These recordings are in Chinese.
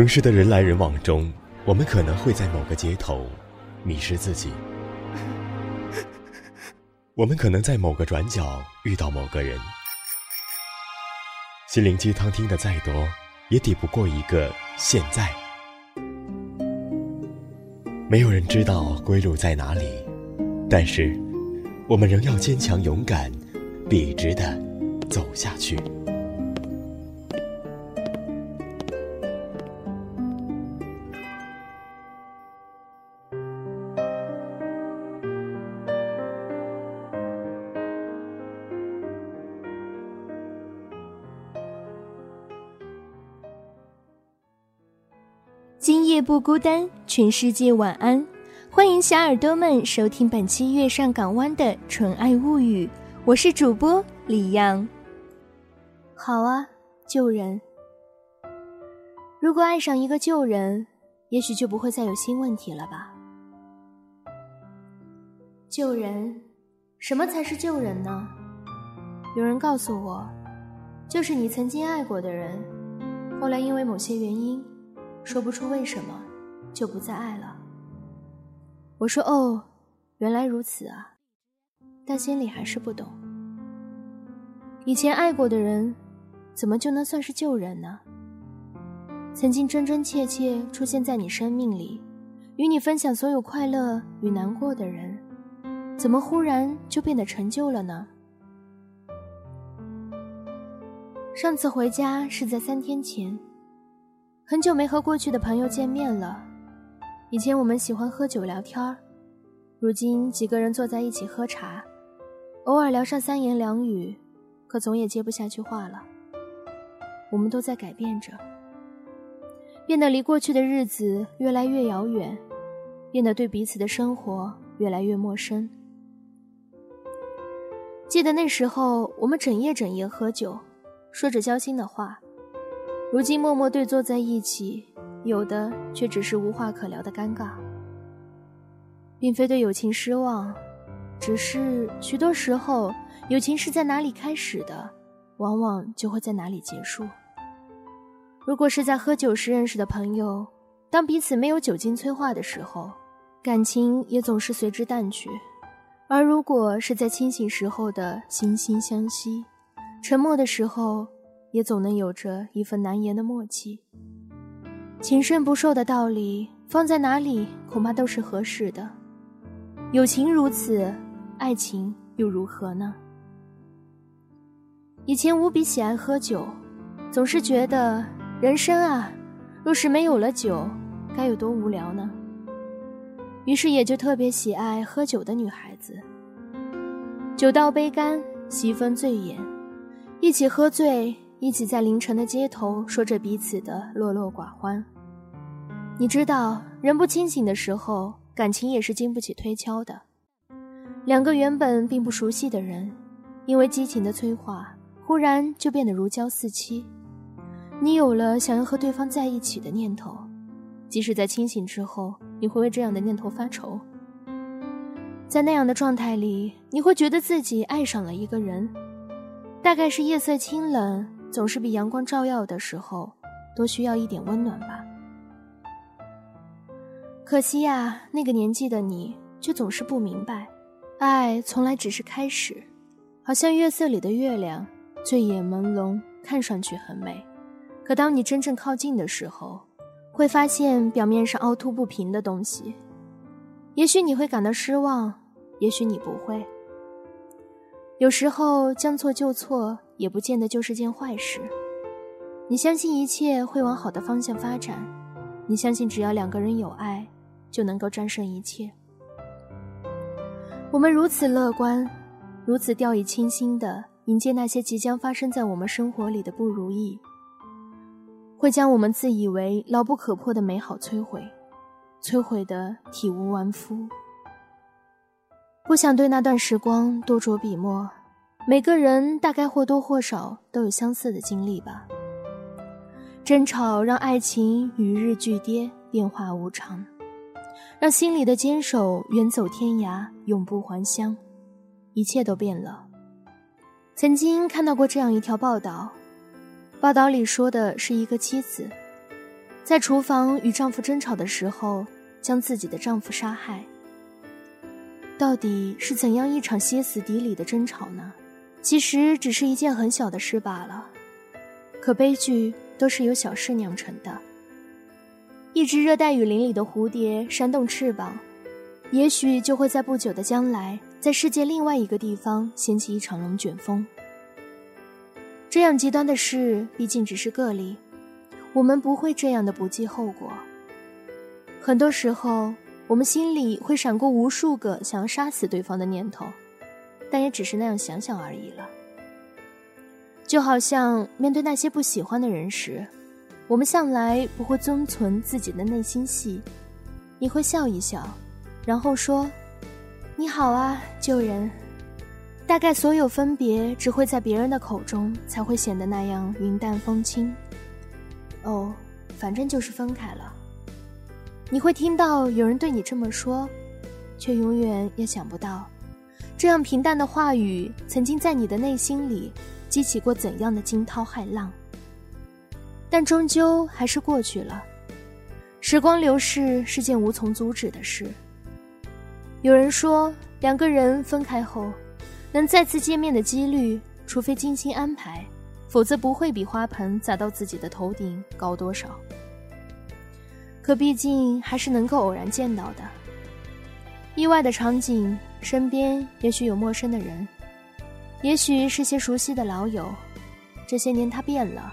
城市的人来人往中，我们可能会在某个街头迷失自己；我们可能在某个转角遇到某个人。心灵鸡汤听的再多，也抵不过一个现在。没有人知道归路在哪里，但是我们仍要坚强勇敢，笔直的走下去。不孤单，全世界晚安。欢迎小耳朵们收听本期《月上港湾》的纯爱物语，我是主播李阳。好啊，旧人。如果爱上一个旧人，也许就不会再有新问题了吧？旧人，什么才是旧人呢？有人告诉我，就是你曾经爱过的人，后来因为某些原因。说不出为什么，就不再爱了。我说：“哦，原来如此啊！”但心里还是不懂。以前爱过的人，怎么就能算是旧人呢？曾经真真切切出现在你生命里，与你分享所有快乐与难过的人，怎么忽然就变得陈旧了呢？上次回家是在三天前。很久没和过去的朋友见面了。以前我们喜欢喝酒聊天儿，如今几个人坐在一起喝茶，偶尔聊上三言两语，可总也接不下去话了。我们都在改变着，变得离过去的日子越来越遥远，变得对彼此的生活越来越陌生。记得那时候，我们整夜整夜喝酒，说着交心的话。如今默默对坐在一起，有的却只是无话可聊的尴尬，并非对友情失望，只是许多时候，友情是在哪里开始的，往往就会在哪里结束。如果是在喝酒时认识的朋友，当彼此没有酒精催化的时候，感情也总是随之淡去；而如果是在清醒时候的惺惺相惜，沉默的时候。也总能有着一份难言的默契。情深不寿的道理放在哪里，恐怕都是合适的。友情如此，爱情又如何呢？以前无比喜爱喝酒，总是觉得人生啊，若是没有了酒，该有多无聊呢？于是也就特别喜爱喝酒的女孩子。酒到杯干，席分醉眼，一起喝醉。一起在凌晨的街头说着彼此的落落寡欢。你知道，人不清醒的时候，感情也是经不起推敲的。两个原本并不熟悉的人，因为激情的催化，忽然就变得如胶似漆。你有了想要和对方在一起的念头，即使在清醒之后，你会为这样的念头发愁。在那样的状态里，你会觉得自己爱上了一个人，大概是夜色清冷。总是比阳光照耀的时候多需要一点温暖吧。可惜呀，那个年纪的你却总是不明白，爱从来只是开始，好像月色里的月亮，醉眼朦胧，看上去很美，可当你真正靠近的时候，会发现表面上凹凸不平的东西。也许你会感到失望，也许你不会。有时候将错就错。也不见得就是件坏事。你相信一切会往好的方向发展，你相信只要两个人有爱，就能够战胜一切。我们如此乐观，如此掉以轻心的迎接那些即将发生在我们生活里的不如意，会将我们自以为牢不可破的美好摧毁，摧毁的体无完肤。不想对那段时光多着笔墨。每个人大概或多或少都有相似的经历吧。争吵让爱情与日俱跌，变化无常，让心里的坚守远走天涯，永不还乡。一切都变了。曾经看到过这样一条报道，报道里说的是一个妻子，在厨房与丈夫争吵的时候，将自己的丈夫杀害。到底是怎样一场歇斯底里的争吵呢？其实只是一件很小的事罢了。可悲剧都是由小事酿成的。一只热带雨林里的蝴蝶扇动翅膀，也许就会在不久的将来，在世界另外一个地方掀起一场龙卷风。这样极端的事毕竟只是个例，我们不会这样的不计后果。很多时候，我们心里会闪过无数个想要杀死对方的念头，但也只是那样想想而已了。就好像面对那些不喜欢的人时。我们向来不会遵存自己的内心戏，你会笑一笑，然后说：“你好啊，旧人。”大概所有分别只会在别人的口中才会显得那样云淡风轻。哦，反正就是分开了。你会听到有人对你这么说，却永远也想不到，这样平淡的话语曾经在你的内心里激起过怎样的惊涛骇浪。但终究还是过去了，时光流逝是件无从阻止的事。有人说，两个人分开后，能再次见面的几率，除非精心安排，否则不会比花盆砸到自己的头顶高多少。可毕竟还是能够偶然见到的，意外的场景，身边也许有陌生的人，也许是些熟悉的老友。这些年他变了。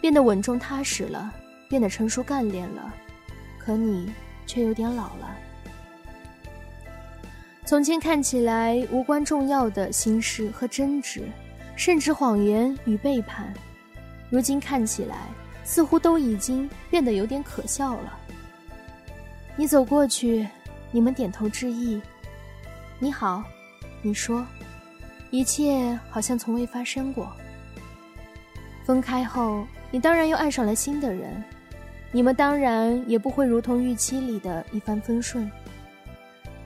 变得稳重踏实了，变得成熟干练了，可你却有点老了。从前看起来无关重要的心事和争执，甚至谎言与背叛，如今看起来似乎都已经变得有点可笑了。你走过去，你们点头致意，你好，你说，一切好像从未发生过。分开后。你当然又爱上了新的人，你们当然也不会如同预期里的一帆风顺。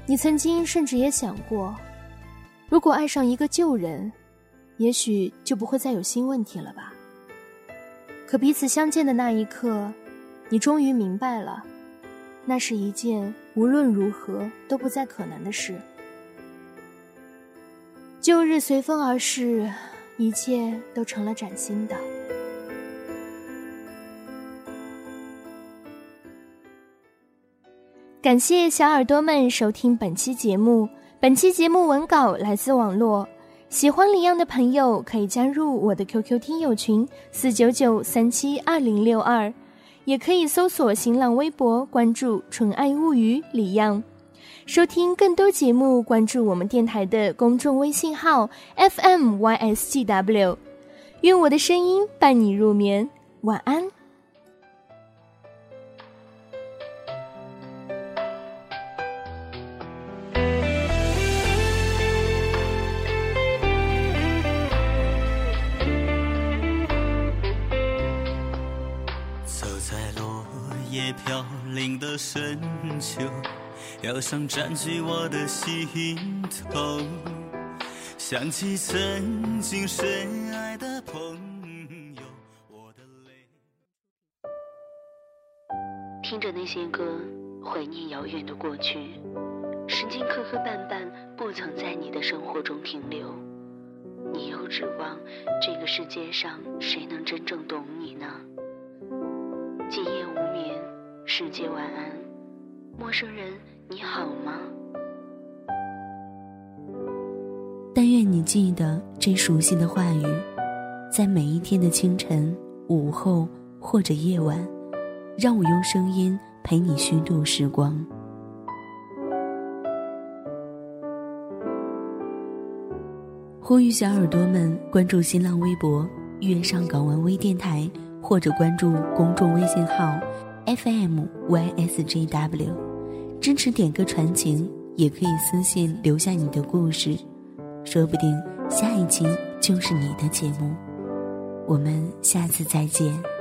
你曾经甚至也想过，如果爱上一个旧人，也许就不会再有新问题了吧？可彼此相见的那一刻，你终于明白了，那是一件无论如何都不再可能的事。旧日随风而逝，一切都成了崭新的。感谢小耳朵们收听本期节目。本期节目文稿来自网络，喜欢李阳的朋友可以加入我的 QQ 听友群四九九三七二零六二，也可以搜索新浪微博关注“纯爱物语”李漾，收听更多节目，关注我们电台的公众微信号 FMYSGW。愿我的声音伴你入眠，晚安。飘零的深秋，忧伤占据我的心头。想起曾经深爱的朋友，我的泪。听着那些歌，怀念遥远的过去。时间磕磕绊绊，不曾在你的生活中停留。你又指望这个世界上谁能真正懂你世界晚安，陌生人你好吗？但愿你记得这熟悉的话语，在每一天的清晨、午后或者夜晚，让我用声音陪你虚度时光。呼吁小耳朵们关注新浪微博“月上港湾微电台”，或者关注公众微信号。FM YSJW，支持点歌传情，也可以私信留下你的故事，说不定下一期就是你的节目。我们下次再见。